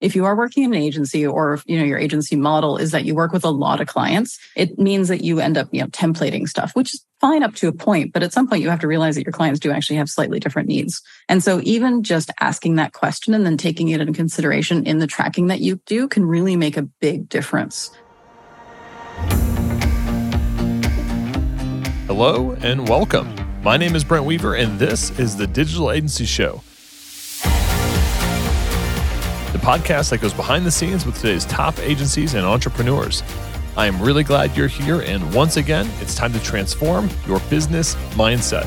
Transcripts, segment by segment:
if you are working in an agency or you know your agency model is that you work with a lot of clients it means that you end up you know templating stuff which is fine up to a point but at some point you have to realize that your clients do actually have slightly different needs. And so even just asking that question and then taking it into consideration in the tracking that you do can really make a big difference. Hello and welcome. My name is brent weaver and this is the digital agency show podcast that goes behind the scenes with today's top agencies and entrepreneurs. I am really glad you're here, and once again, it's time to transform your business mindset.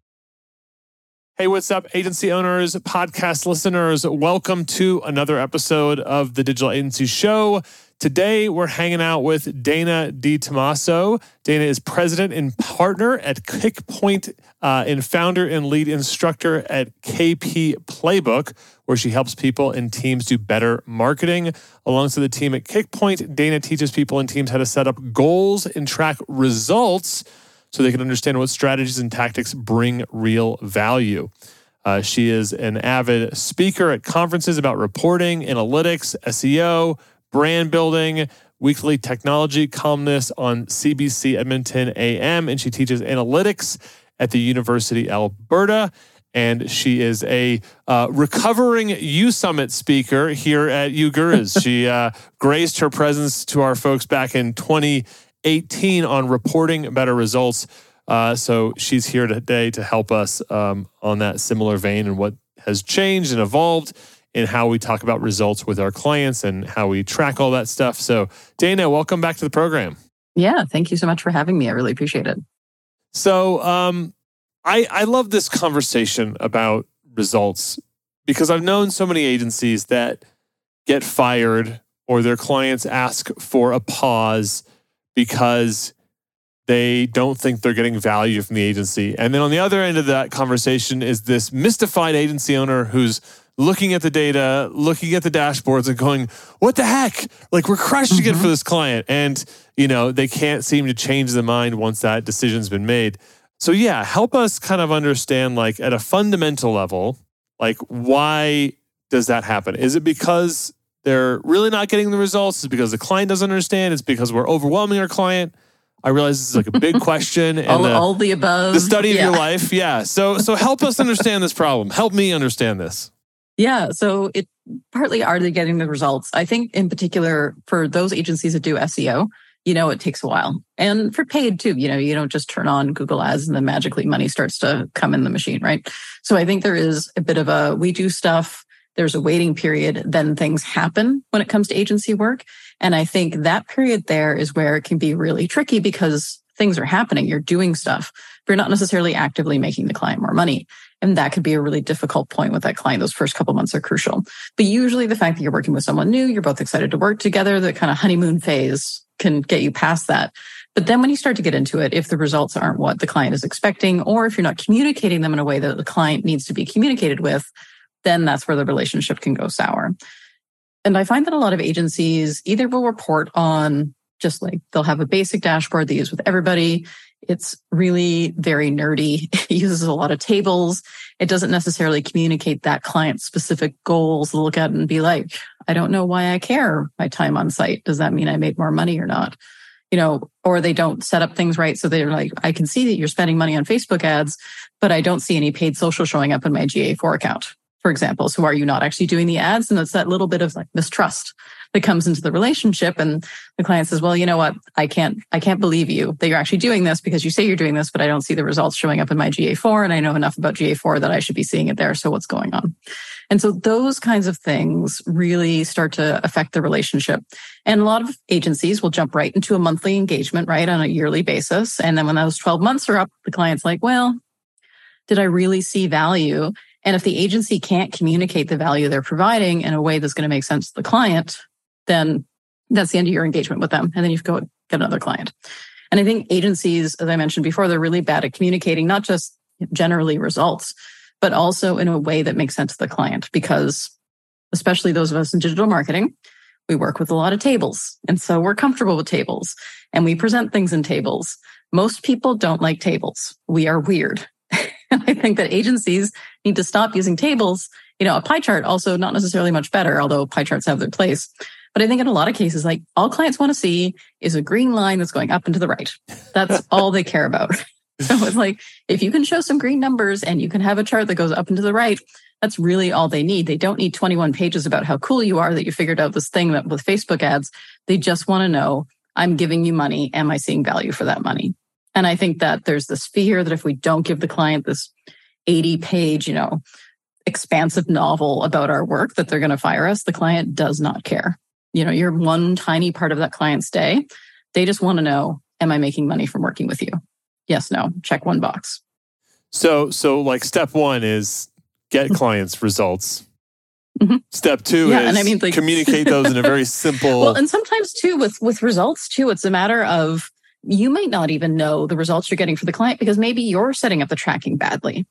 Hey, what's up, agency owners, podcast listeners? Welcome to another episode of the Digital Agency Show. Today, we're hanging out with Dana DiTomaso. Dana is president and partner at Kickpoint uh, and founder and lead instructor at KP Playbook, where she helps people and teams do better marketing. Alongside the team at Kickpoint, Dana teaches people and teams how to set up goals and track results so they can understand what strategies and tactics bring real value. Uh, she is an avid speaker at conferences about reporting, analytics, SEO, brand building, weekly technology columnist on CBC Edmonton AM, and she teaches analytics at the University Alberta. And she is a uh, recovering U Summit speaker here at UGurus. she uh, graced her presence to our folks back in 20- 18 on reporting better results. Uh, so she's here today to help us um, on that similar vein and what has changed and evolved in how we talk about results with our clients and how we track all that stuff. So, Dana, welcome back to the program. Yeah, thank you so much for having me. I really appreciate it. So, um, I I love this conversation about results because I've known so many agencies that get fired or their clients ask for a pause because they don't think they're getting value from the agency. And then on the other end of that conversation is this mystified agency owner who's looking at the data, looking at the dashboards and going, what the heck? Like we're crushing mm-hmm. it for this client. And, you know, they can't seem to change their mind once that decision's been made. So yeah, help us kind of understand like at a fundamental level, like why does that happen? Is it because they're really not getting the results? Is because the client doesn't understand? It's because we're overwhelming our client? I realize this is like a big question. And all, the, all the above. The study yeah. of your life. Yeah. So so help us understand this problem. Help me understand this. Yeah. So it partly are they getting the results? I think in particular for those agencies that do SEO, you know, it takes a while. And for paid too, you know, you don't just turn on Google ads and then magically money starts to come in the machine, right? So I think there is a bit of a we do stuff there's a waiting period, then things happen when it comes to agency work. And I think that period there is where it can be really tricky because things are happening. You're doing stuff, but you're not necessarily actively making the client more money. And that could be a really difficult point with that client. Those first couple months are crucial. But usually the fact that you're working with someone new, you're both excited to work together, the kind of honeymoon phase can get you past that. But then when you start to get into it, if the results aren't what the client is expecting, or if you're not communicating them in a way that the client needs to be communicated with, then that's where the relationship can go sour. And I find that a lot of agencies either will report on just like they'll have a basic dashboard they use with everybody. It's really very nerdy. It uses a lot of tables. It doesn't necessarily communicate that client specific goals. to Look at and be like, I don't know why I care my time on site. Does that mean I made more money or not? You know, or they don't set up things right. So they're like, I can see that you're spending money on Facebook ads, but I don't see any paid social showing up in my GA4 account for example. So are you not actually doing the ads? And it's that little bit of like mistrust that comes into the relationship. And the client says, well, you know what? I can't, I can't believe you that you're actually doing this because you say you're doing this, but I don't see the results showing up in my GA4. And I know enough about GA4 that I should be seeing it there. So what's going on? And so those kinds of things really start to affect the relationship. And a lot of agencies will jump right into a monthly engagement, right? On a yearly basis. And then when those 12 months are up, the client's like, well, did I really see value? And if the agency can't communicate the value they're providing in a way that's going to make sense to the client, then that's the end of your engagement with them. And then you go get another client. And I think agencies, as I mentioned before, they're really bad at communicating, not just generally results, but also in a way that makes sense to the client because especially those of us in digital marketing, we work with a lot of tables. And so we're comfortable with tables and we present things in tables. Most people don't like tables. We are weird. I think that agencies need to stop using tables. You know, a pie chart also not necessarily much better, although pie charts have their place. But I think in a lot of cases, like all clients want to see is a green line that's going up and to the right. That's all they care about. So it's like, if you can show some green numbers and you can have a chart that goes up and to the right, that's really all they need. They don't need 21 pages about how cool you are that you figured out this thing that with Facebook ads. They just want to know, I'm giving you money. Am I seeing value for that money? And I think that there's this fear that if we don't give the client this 80 page, you know, expansive novel about our work, that they're going to fire us. The client does not care. You know, you're one tiny part of that client's day. They just want to know, am I making money from working with you? Yes, no, check one box. So, so like step one is get clients results. Mm-hmm. Step two yeah, is and I mean, like, communicate those in a very simple. Well, and sometimes too with with results too, it's a matter of you might not even know the results you're getting for the client because maybe you're setting up the tracking badly.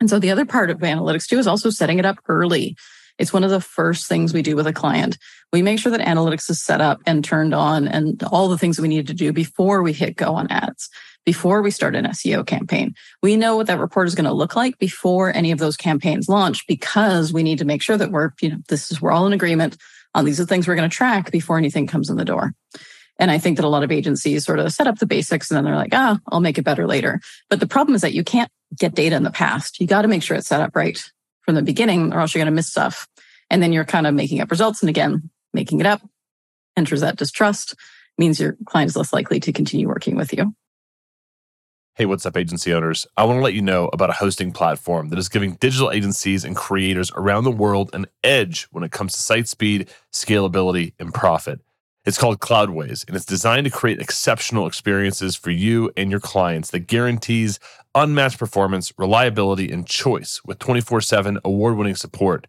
And so the other part of analytics too is also setting it up early. It's one of the first things we do with a client. We make sure that analytics is set up and turned on and all the things we need to do before we hit go on ads, before we start an SEO campaign. We know what that report is going to look like before any of those campaigns launch because we need to make sure that we're, you know, this is, we're all in agreement on these are the things we're going to track before anything comes in the door. And I think that a lot of agencies sort of set up the basics and then they're like, ah, I'll make it better later. But the problem is that you can't get data in the past. You got to make sure it's set up right from the beginning or else you're going to miss stuff. And then you're kind of making up results. And again, making it up enters that distrust means your client is less likely to continue working with you. Hey, what's up, agency owners? I want to let you know about a hosting platform that is giving digital agencies and creators around the world an edge when it comes to site speed, scalability, and profit. It's called Cloudways, and it's designed to create exceptional experiences for you and your clients that guarantees unmatched performance, reliability, and choice with 24 7 award winning support.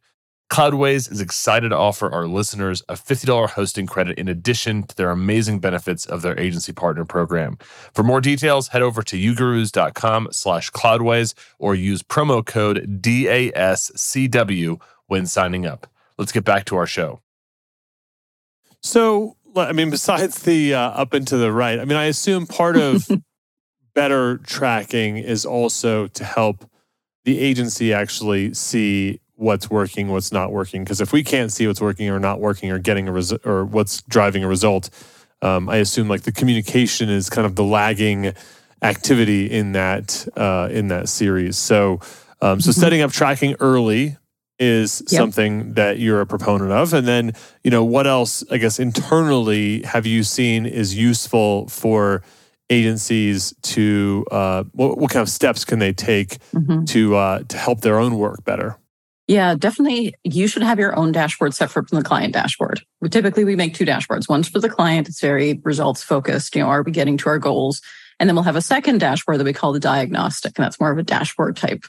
Cloudways is excited to offer our listeners a $50 hosting credit in addition to their amazing benefits of their agency partner program. For more details, head over to ugurus.com slash cloudways or use promo code DASCW when signing up. Let's get back to our show. So I mean, besides the uh, up and to the right, I mean, I assume part of better tracking is also to help the agency actually see what's working, what's not working. Because if we can't see what's working or not working, or getting a result, or what's driving a result, um, I assume like the communication is kind of the lagging activity in that uh, in that series. So, um, so mm-hmm. setting up tracking early is yep. something that you're a proponent of. And then you know what else i guess internally have you seen is useful for agencies to uh, what, what kind of steps can they take mm-hmm. to uh, to help their own work better? Yeah definitely. You should have your own dashboard separate from the client dashboard. Typically we make two dashboards. One's for the client. It's very results focused. You know are we getting to our goals? And then we'll have a second dashboard that we call the diagnostic and that's more of a dashboard type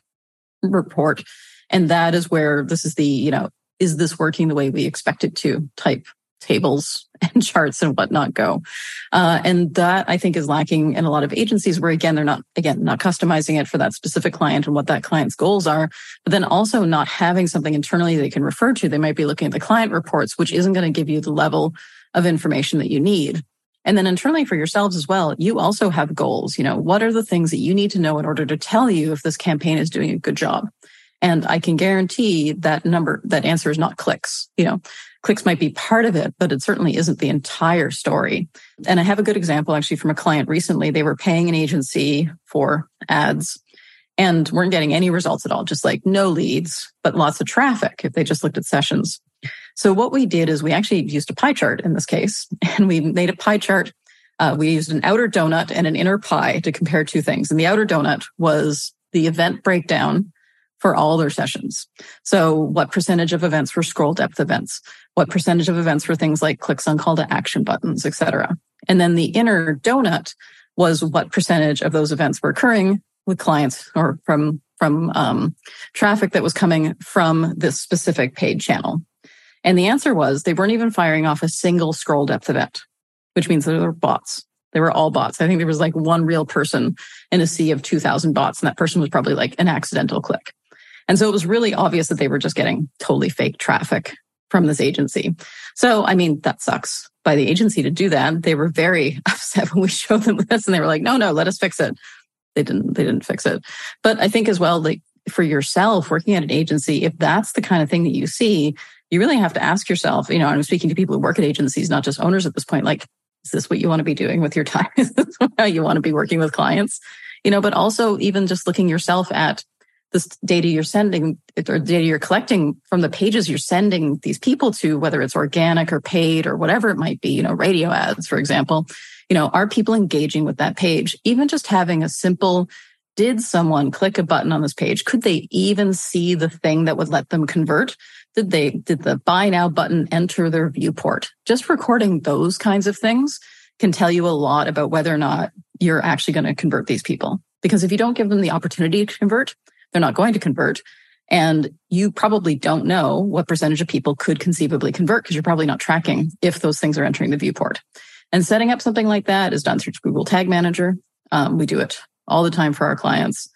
report and that is where this is the, you know, is this working the way we expect it to type tables and charts and whatnot go. Uh, and that I think is lacking in a lot of agencies where again, they're not, again, not customizing it for that specific client and what that client's goals are, but then also not having something internally they can refer to. They might be looking at the client reports, which isn't going to give you the level of information that you need. And then internally for yourselves as well, you also have goals. You know, what are the things that you need to know in order to tell you if this campaign is doing a good job? And I can guarantee that number, that answer is not clicks. You know, clicks might be part of it, but it certainly isn't the entire story. And I have a good example actually from a client recently. They were paying an agency for ads and weren't getting any results at all, just like no leads, but lots of traffic if they just looked at sessions. So what we did is we actually used a pie chart in this case, and we made a pie chart. Uh, we used an outer donut and an inner pie to compare two things. And the outer donut was the event breakdown for all their sessions. So what percentage of events were scroll depth events? What percentage of events were things like clicks on call to action buttons, et cetera? And then the inner donut was what percentage of those events were occurring with clients or from, from um, traffic that was coming from this specific paid channel. And the answer was they weren't even firing off a single scroll depth event, which means they were bots. They were all bots. I think there was like one real person in a sea of 2000 bots. And that person was probably like an accidental click. And so it was really obvious that they were just getting totally fake traffic from this agency. So, I mean, that sucks by the agency to do that. They were very upset when we showed them this and they were like, no, no, let us fix it. They didn't, they didn't fix it. But I think as well, like for yourself working at an agency, if that's the kind of thing that you see, you really have to ask yourself, you know, I'm speaking to people who work at agencies, not just owners at this point, like, is this what you want to be doing with your time? is this how you want to be working with clients? You know, but also even just looking yourself at this data you're sending or data you're collecting from the pages you're sending these people to, whether it's organic or paid or whatever it might be, you know, radio ads, for example, you know, are people engaging with that page? Even just having a simple, did someone click a button on this page? Could they even see the thing that would let them convert? Did they, did the buy now button enter their viewport? Just recording those kinds of things can tell you a lot about whether or not you're actually going to convert these people. Because if you don't give them the opportunity to convert, they're not going to convert. And you probably don't know what percentage of people could conceivably convert because you're probably not tracking if those things are entering the viewport. And setting up something like that is done through Google Tag Manager. Um, we do it all the time for our clients.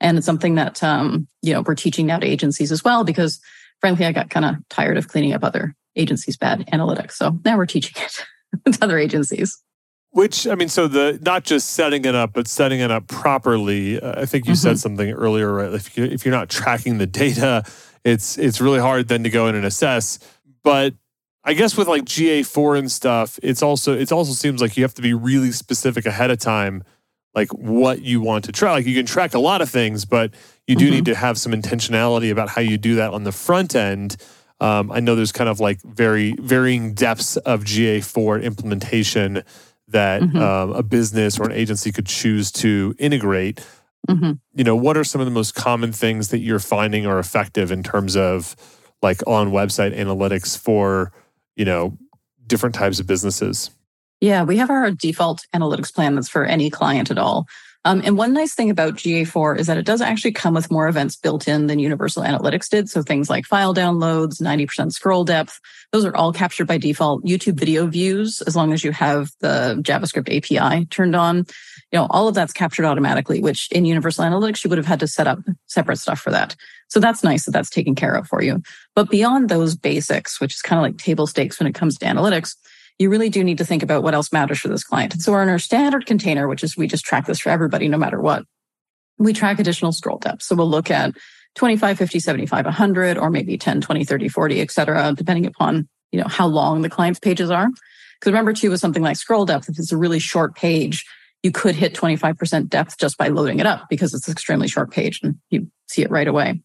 And it's something that, um, you know, we're teaching now to agencies as well, because frankly, I got kind of tired of cleaning up other agencies' bad analytics. So now we're teaching it to other agencies. Which I mean, so the not just setting it up, but setting it up properly. Uh, I think you mm-hmm. said something earlier. Right? If you if you're not tracking the data, it's it's really hard then to go in and assess. But I guess with like GA4 and stuff, it's also it also seems like you have to be really specific ahead of time, like what you want to track. Like you can track a lot of things, but you do mm-hmm. need to have some intentionality about how you do that on the front end. Um, I know there's kind of like very varying depths of GA4 implementation that mm-hmm. um, a business or an agency could choose to integrate. Mm-hmm. You know, what are some of the most common things that you're finding are effective in terms of like on website analytics for, you know, different types of businesses? Yeah, we have our default analytics plan that's for any client at all. Um, and one nice thing about GA4 is that it does actually come with more events built in than Universal Analytics did. So things like file downloads, 90% scroll depth, those are all captured by default. YouTube video views, as long as you have the JavaScript API turned on, you know, all of that's captured automatically, which in Universal Analytics, you would have had to set up separate stuff for that. So that's nice that that's taken care of for you. But beyond those basics, which is kind of like table stakes when it comes to analytics, you really do need to think about what else matters for this client. So in our standard container, which is we just track this for everybody, no matter what, we track additional scroll depth. So we'll look at 25, 50, 75, 100, or maybe 10, 20, 30, 40, et cetera, depending upon, you know, how long the client's pages are. Because remember too, with something like scroll depth, if it's a really short page, you could hit 25% depth just by loading it up because it's an extremely short page and you see it right away.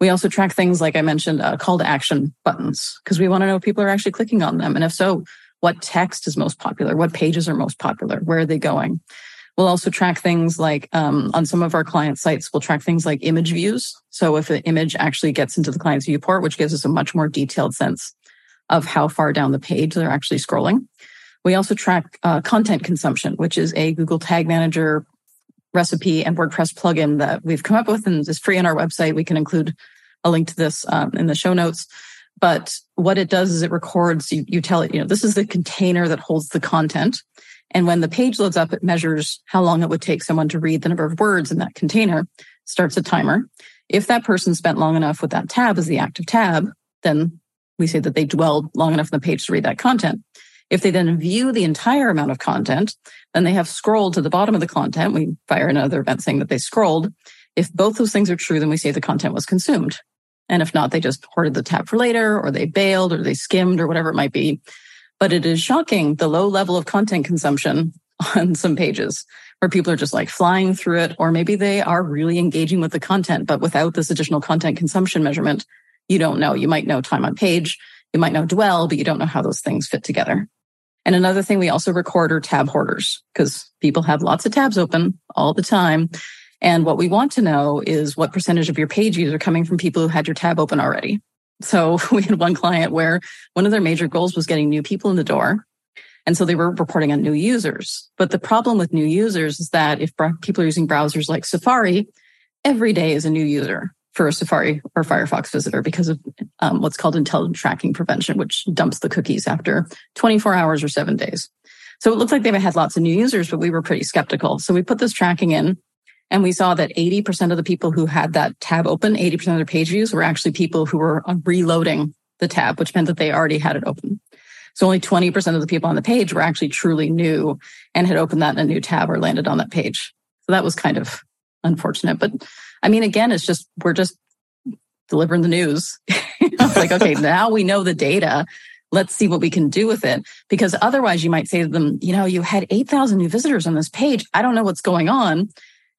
We also track things like I mentioned, uh, call to action buttons because we want to know if people are actually clicking on them. And if so, what text is most popular? What pages are most popular? Where are they going? We'll also track things like um, on some of our client sites, we'll track things like image views. So if an image actually gets into the client's viewport, which gives us a much more detailed sense of how far down the page they're actually scrolling. We also track uh, content consumption, which is a Google Tag Manager recipe and WordPress plugin that we've come up with and is free on our website. We can include a link to this um, in the show notes. But what it does is it records, you, you tell it, you know, this is the container that holds the content. And when the page loads up, it measures how long it would take someone to read the number of words in that container, starts a timer. If that person spent long enough with that tab as the active tab, then we say that they dwelled long enough on the page to read that content. If they then view the entire amount of content, then they have scrolled to the bottom of the content. We fire another event saying that they scrolled. If both those things are true, then we say the content was consumed. And if not, they just hoarded the tab for later or they bailed or they skimmed or whatever it might be. But it is shocking the low level of content consumption on some pages where people are just like flying through it, or maybe they are really engaging with the content, but without this additional content consumption measurement, you don't know. You might know time on page, you might know dwell, but you don't know how those things fit together. And another thing we also record are tab hoarders because people have lots of tabs open all the time. And what we want to know is what percentage of your page views are coming from people who had your tab open already. So we had one client where one of their major goals was getting new people in the door. And so they were reporting on new users. But the problem with new users is that if people are using browsers like Safari, every day is a new user. for a Safari or Firefox visitor because of um, what's called intelligent tracking prevention, which dumps the cookies after 24 hours or seven days. So it looks like they've had lots of new users, but we were pretty skeptical. So we put this tracking in and we saw that 80% of the people who had that tab open, 80% of their page views were actually people who were uh, reloading the tab, which meant that they already had it open. So only 20% of the people on the page were actually truly new and had opened that in a new tab or landed on that page. So that was kind of unfortunate. But I mean, again, it's just, we're just delivering the news. like, okay, now we know the data. Let's see what we can do with it. Because otherwise, you might say to them, you know, you had 8,000 new visitors on this page. I don't know what's going on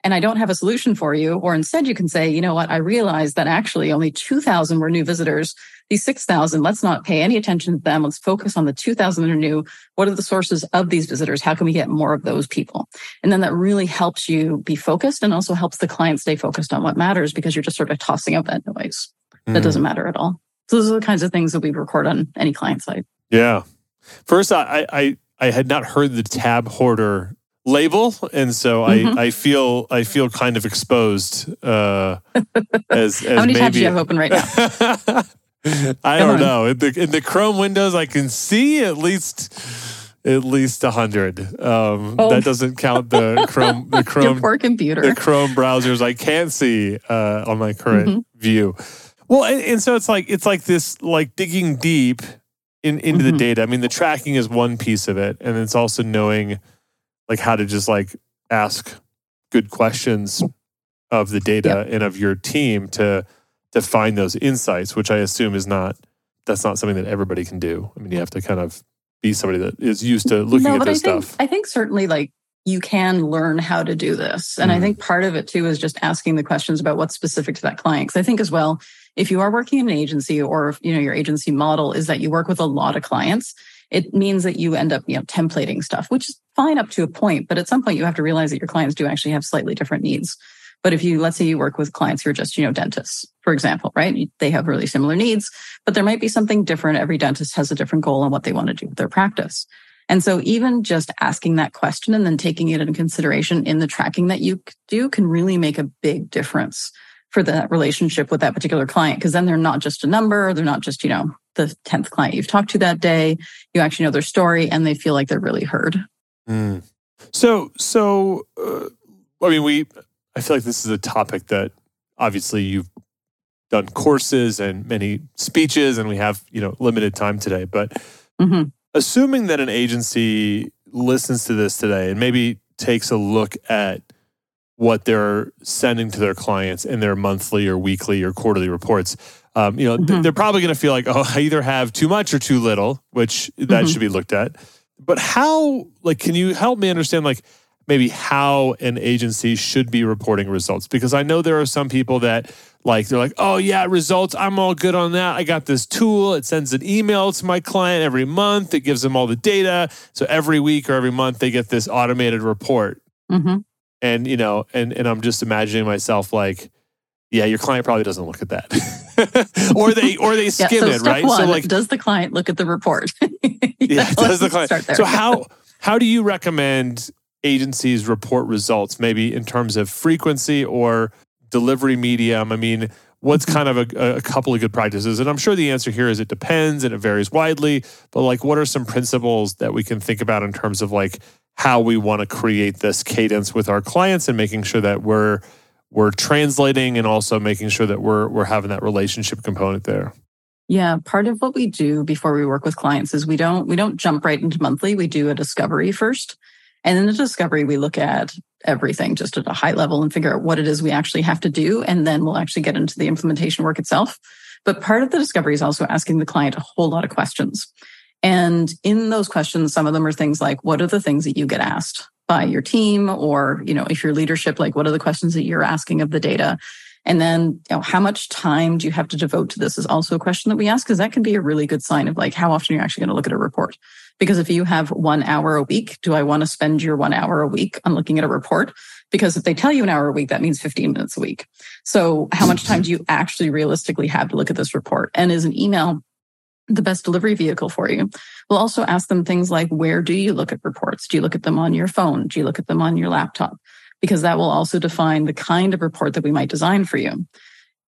and I don't have a solution for you. Or instead, you can say, you know what? I realized that actually only 2,000 were new visitors. These 6,000, let's not pay any attention to them. Let's focus on the 2,000 that are new. What are the sources of these visitors? How can we get more of those people? And then that really helps you be focused and also helps the client stay focused on what matters because you're just sort of tossing out that noise mm. that doesn't matter at all. So those are the kinds of things that we record on any client side. Yeah. First, I, I, I had not heard the tab hoarder label, and so mm-hmm. I, I feel I feel kind of exposed. Uh, as, as how many maybe, tabs do you have open right now? I don't know. In the in the Chrome windows, I can see at least at least a hundred. Um, oh. That doesn't count the Chrome the Chrome Your poor computer. The Chrome browsers I can't see uh, on my current mm-hmm. view. Well, and, and, so it's like it's like this like digging deep in into mm-hmm. the data. I mean, the tracking is one piece of it, and it's also knowing like how to just like ask good questions of the data and of your team to to find those insights, which I assume is not that's not something that everybody can do. I mean, you have to kind of be somebody that is used to looking no, at this I think, stuff. I think certainly like you can learn how to do this. And mm. I think part of it too is just asking the questions about what's specific to that client. Cause I think as well, if you are working in an agency or if, you know, your agency model is that you work with a lot of clients, it means that you end up, you know, templating stuff, which is fine up to a point. But at some point, you have to realize that your clients do actually have slightly different needs. But if you, let's say you work with clients who are just, you know, dentists, for example, right? They have really similar needs, but there might be something different. Every dentist has a different goal on what they want to do with their practice. And so even just asking that question and then taking it into consideration in the tracking that you do can really make a big difference for that relationship with that particular client. Cause then they're not just a number. They're not just, you know, the 10th client you've talked to that day. You actually know their story and they feel like they're really heard. Mm. So, so, uh, I mean, we, I feel like this is a topic that obviously you've done courses and many speeches and we have, you know, limited time today, but mm-hmm. assuming that an agency listens to this today and maybe takes a look at what they're sending to their clients in their monthly or weekly or quarterly reports, um, you know, mm-hmm. they're probably going to feel like, oh, I either have too much or too little, which that mm-hmm. should be looked at. But how, like, can you help me understand, like, maybe how an agency should be reporting results? Because I know there are some people that, like, they're like, oh, yeah, results, I'm all good on that. I got this tool. It sends an email to my client every month, it gives them all the data. So every week or every month, they get this automated report. Mm-hmm. And, you know, and, and I'm just imagining myself like, yeah, your client probably doesn't look at that. or they or they skim yeah, so it, right? One, so like does the client look at the report? yeah, does the client So how how do you recommend agencies report results maybe in terms of frequency or delivery medium? I mean, what's mm-hmm. kind of a, a, couple of good practices? And I'm sure the answer here is it depends and it varies widely, but like what are some principles that we can think about in terms of like how we want to create this cadence with our clients and making sure that we're we're translating and also making sure that we're we're having that relationship component there. Yeah, part of what we do before we work with clients is we don't we don't jump right into monthly. We do a discovery first. And in the discovery we look at everything just at a high level and figure out what it is we actually have to do and then we'll actually get into the implementation work itself. But part of the discovery is also asking the client a whole lot of questions. And in those questions some of them are things like what are the things that you get asked? by your team? Or you know if your leadership like what are the questions that you're asking of the data? And then you know how much time do you have to devote to this is also a question that we ask because that can be a really good sign of like how often you're actually going to look at a report. Because if you have one hour a week do i want to spend your one hour a week on looking at a report? Because if they tell you an hour a week that means 15 minutes a week. So how much time do you actually realistically have to look at this report? And is an email the best delivery vehicle for you. We'll also ask them things like, where do you look at reports? Do you look at them on your phone? Do you look at them on your laptop? Because that will also define the kind of report that we might design for you.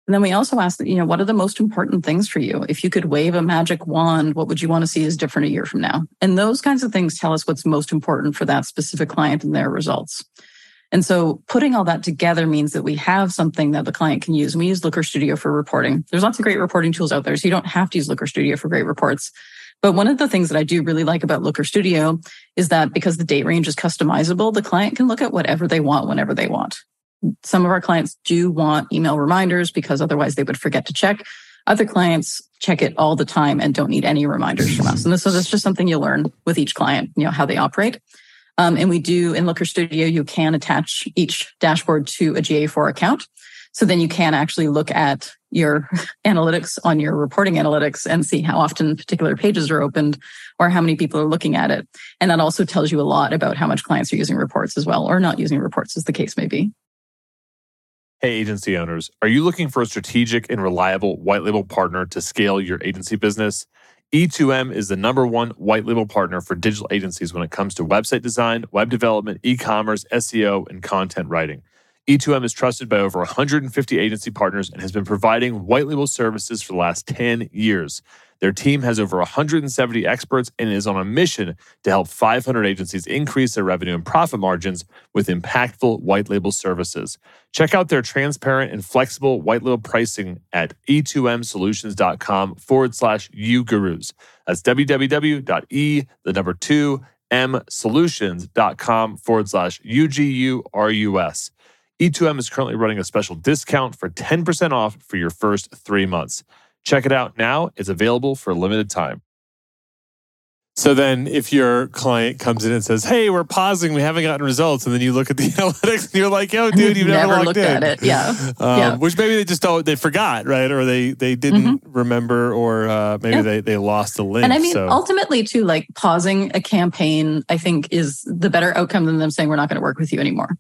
And then we also asked, you know, what are the most important things for you? If you could wave a magic wand, what would you want to see as different a year from now? And those kinds of things tell us what's most important for that specific client and their results. And so putting all that together means that we have something that the client can use. We use Looker Studio for reporting. There's lots of great reporting tools out there. So you don't have to use Looker Studio for great reports. But one of the things that I do really like about Looker Studio is that because the date range is customizable, the client can look at whatever they want whenever they want. Some of our clients do want email reminders because otherwise they would forget to check. Other clients check it all the time and don't need any reminders from us. And so is just something you learn with each client, you know, how they operate. Um, and we do in Looker Studio, you can attach each dashboard to a GA4 account. So then you can actually look at your analytics on your reporting analytics and see how often particular pages are opened or how many people are looking at it. And that also tells you a lot about how much clients are using reports as well or not using reports as the case may be. Hey, agency owners, are you looking for a strategic and reliable white label partner to scale your agency business? E2M is the number one white label partner for digital agencies when it comes to website design, web development, e commerce, SEO, and content writing. E2M is trusted by over 150 agency partners and has been providing white label services for the last 10 years. Their team has over 170 experts and is on a mission to help 500 agencies increase their revenue and profit margins with impactful white label services. Check out their transparent and flexible white label pricing at e2msolutions.com forward slash you gurus. That's www.e, the number two, m solutions.com forward slash U-G-U-R-U-S. E2M is currently running a special discount for 10% off for your first three months. Check it out now. It's available for a limited time. So then, if your client comes in and says, "Hey, we're pausing, we haven't gotten results," and then you look at the analytics and you're like, "Oh, dude, you've never, never looked at it." Yeah. Um, yeah. Which maybe they just don't, they forgot, right? Or they they didn't mm-hmm. remember, or uh, maybe yeah. they they lost the link. And I mean, so. ultimately, too, like pausing a campaign, I think is the better outcome than them saying we're not going to work with you anymore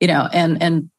you know, and, and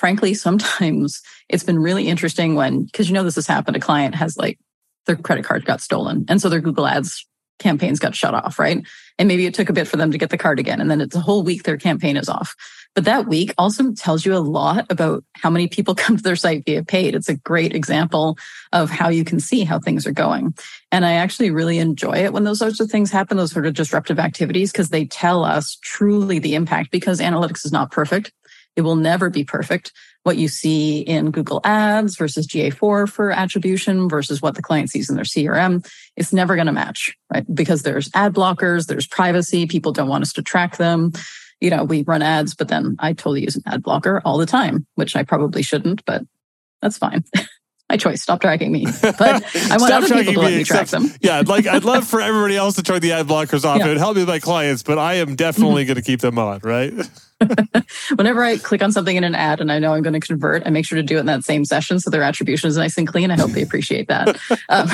frankly, sometimes it's been really interesting when, cause you know, this has happened. A client has like their credit card got stolen. And so their Google ads campaigns got shut off, right? And maybe it took a bit for them to get the card again. And then it's a whole week their campaign is off. But that week also tells you a lot about how many people come to their site via paid. It's a great example of how you can see how things are going. And I actually really enjoy it when those sorts of things happen, those sort of disruptive activities, because they tell us truly the impact because analytics is not perfect. It will never be perfect. What you see in Google Ads versus GA4 for attribution versus what the client sees in their CRM, it's never going to match, right? Because there's ad blockers, there's privacy. People don't want us to track them. You know, we run ads, but then I totally use an ad blocker all the time, which I probably shouldn't, but that's fine. my choice. Stop tracking me. But I want other people to let me track them. yeah, I'd like I'd love for everybody else to turn the ad blockers off. Yeah. It would help me with my clients, but I am definitely mm-hmm. going to keep them on, right? Whenever I click on something in an ad and I know I'm going to convert, I make sure to do it in that same session so their attribution is nice and clean. I hope they appreciate that. Um,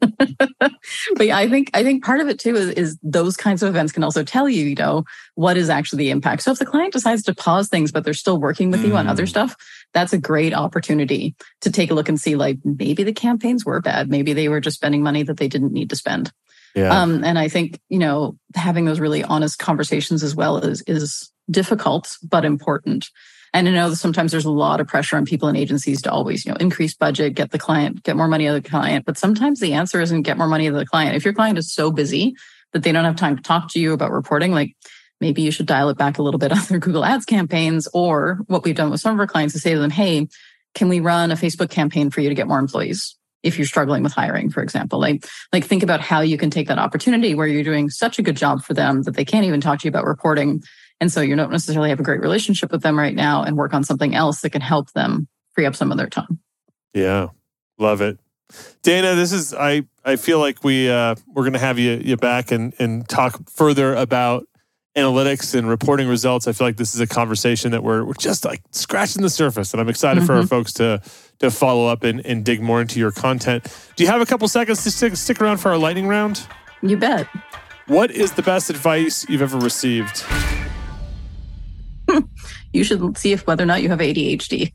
but yeah, I think I think part of it too is, is those kinds of events can also tell you, you know, what is actually the impact. So if the client decides to pause things, but they're still working with mm. you on other mm. stuff, that's a great opportunity to take a look and see like maybe the campaigns were bad, maybe they were just spending money that they didn't need to spend. Yeah. Um, and I think you know having those really honest conversations as well is is difficult but important. And I know sometimes there's a lot of pressure on people and agencies to always, you know, increase budget, get the client, get more money of the client. But sometimes the answer isn't get more money of the client. If your client is so busy that they don't have time to talk to you about reporting, like maybe you should dial it back a little bit on their Google Ads campaigns. Or what we've done with some of our clients is say to them, Hey, can we run a Facebook campaign for you to get more employees? If you're struggling with hiring, for example, like, like think about how you can take that opportunity where you're doing such a good job for them that they can't even talk to you about reporting and so you don't necessarily have a great relationship with them right now and work on something else that can help them free up some of their time. Yeah. Love it. Dana, this is I I feel like we uh we're going to have you you back and and talk further about analytics and reporting results. I feel like this is a conversation that we're we're just like scratching the surface and I'm excited mm-hmm. for our mm-hmm. folks to to follow up and, and dig more into your content. Do you have a couple seconds to stick, stick around for our lightning round? You bet. What is the best advice you've ever received? You should see if whether or not you have ADHD.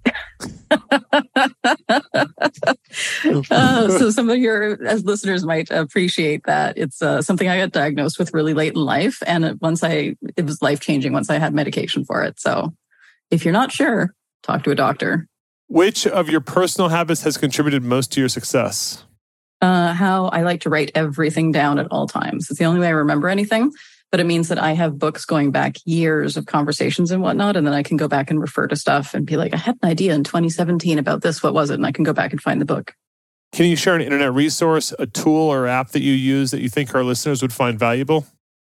uh, so some of your as listeners might appreciate that it's uh, something I got diagnosed with really late in life, and once I it was life changing once I had medication for it. So if you're not sure, talk to a doctor. Which of your personal habits has contributed most to your success? Uh, how I like to write everything down at all times. It's the only way I remember anything, but it means that I have books going back years of conversations and whatnot. And then I can go back and refer to stuff and be like, I had an idea in 2017 about this. What was it? And I can go back and find the book. Can you share an internet resource, a tool or app that you use that you think our listeners would find valuable?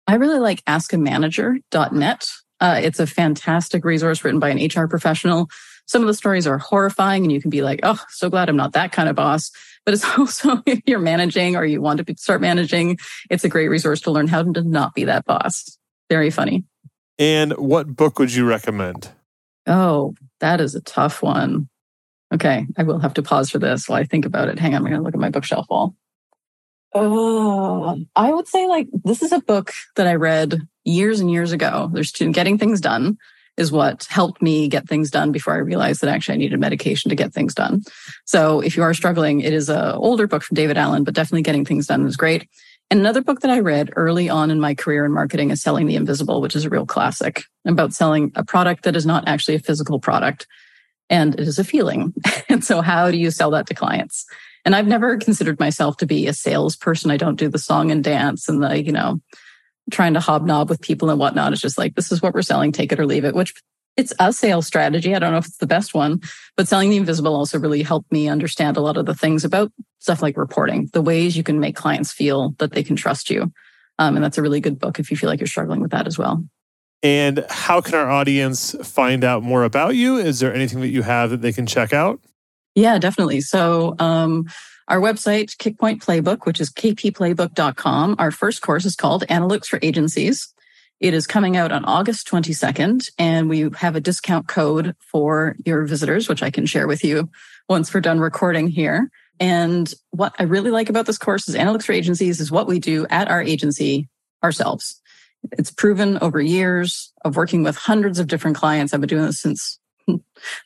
I really like askamanager.net. Uh, it's a fantastic resource written by an HR professional. Some of the stories are horrifying, and you can be like, oh, so glad I'm not that kind of boss. But it's also if you're managing or you want to start managing, it's a great resource to learn how to not be that boss. Very funny. And what book would you recommend? Oh, that is a tough one. Okay, I will have to pause for this while I think about it. Hang on, I'm going to look at my bookshelf wall. Oh, I would say like this is a book that I read years and years ago. There's two, Getting Things Done is what helped me get things done before I realized that actually I needed medication to get things done. So if you are struggling, it is a older book from David Allen, but definitely Getting Things Done is great. And another book that I read early on in my career in marketing is Selling the Invisible, which is a real classic about selling a product that is not actually a physical product and it is a feeling. and so how do you sell that to clients? And I've never considered myself to be a salesperson. I don't do the song and dance and the, you know, trying to hobnob with people and whatnot. It's just like, this is what we're selling, take it or leave it, which it's a sales strategy. I don't know if it's the best one, but selling the invisible also really helped me understand a lot of the things about stuff like reporting, the ways you can make clients feel that they can trust you. Um, and that's a really good book if you feel like you're struggling with that as well. And how can our audience find out more about you? Is there anything that you have that they can check out? Yeah, definitely. So, um, our website, Kickpoint Playbook, which is kpplaybook.com, our first course is called Analytics for Agencies. It is coming out on August 22nd, and we have a discount code for your visitors, which I can share with you once we're done recording here. And what I really like about this course is Analytics for Agencies is what we do at our agency ourselves. It's proven over years of working with hundreds of different clients. I've been doing this since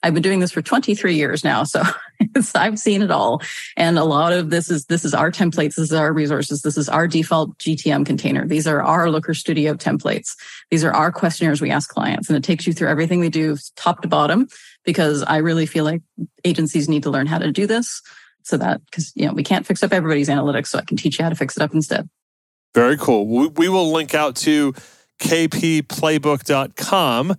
I've been doing this for 23 years now. So I've seen it all. And a lot of this is, this is our templates. This is our resources. This is our default GTM container. These are our Looker Studio templates. These are our questionnaires we ask clients. And it takes you through everything we do top to bottom because I really feel like agencies need to learn how to do this so that, because, you know, we can't fix up everybody's analytics. So I can teach you how to fix it up instead. Very cool. We will link out to kpplaybook.com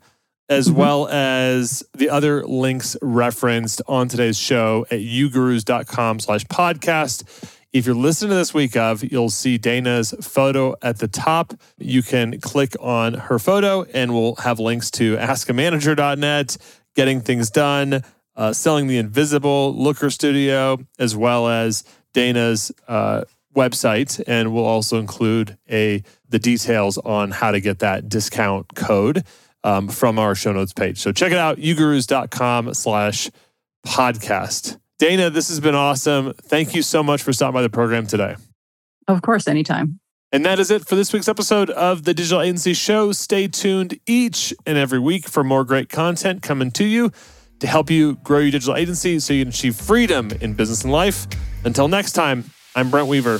as mm-hmm. well as the other links referenced on today's show at ugurus.com slash podcast. If you're listening to this week of, you'll see Dana's photo at the top. You can click on her photo and we'll have links to askamanager.net, getting things done, uh, selling the invisible, Looker Studio, as well as Dana's uh, website. And we'll also include a the details on how to get that discount code um, from our show notes page. So check it out, ugurus.com slash podcast. Dana, this has been awesome. Thank you so much for stopping by the program today. Of course, anytime. And that is it for this week's episode of the Digital Agency Show. Stay tuned each and every week for more great content coming to you to help you grow your digital agency so you can achieve freedom in business and life. Until next time, I'm Brent Weaver.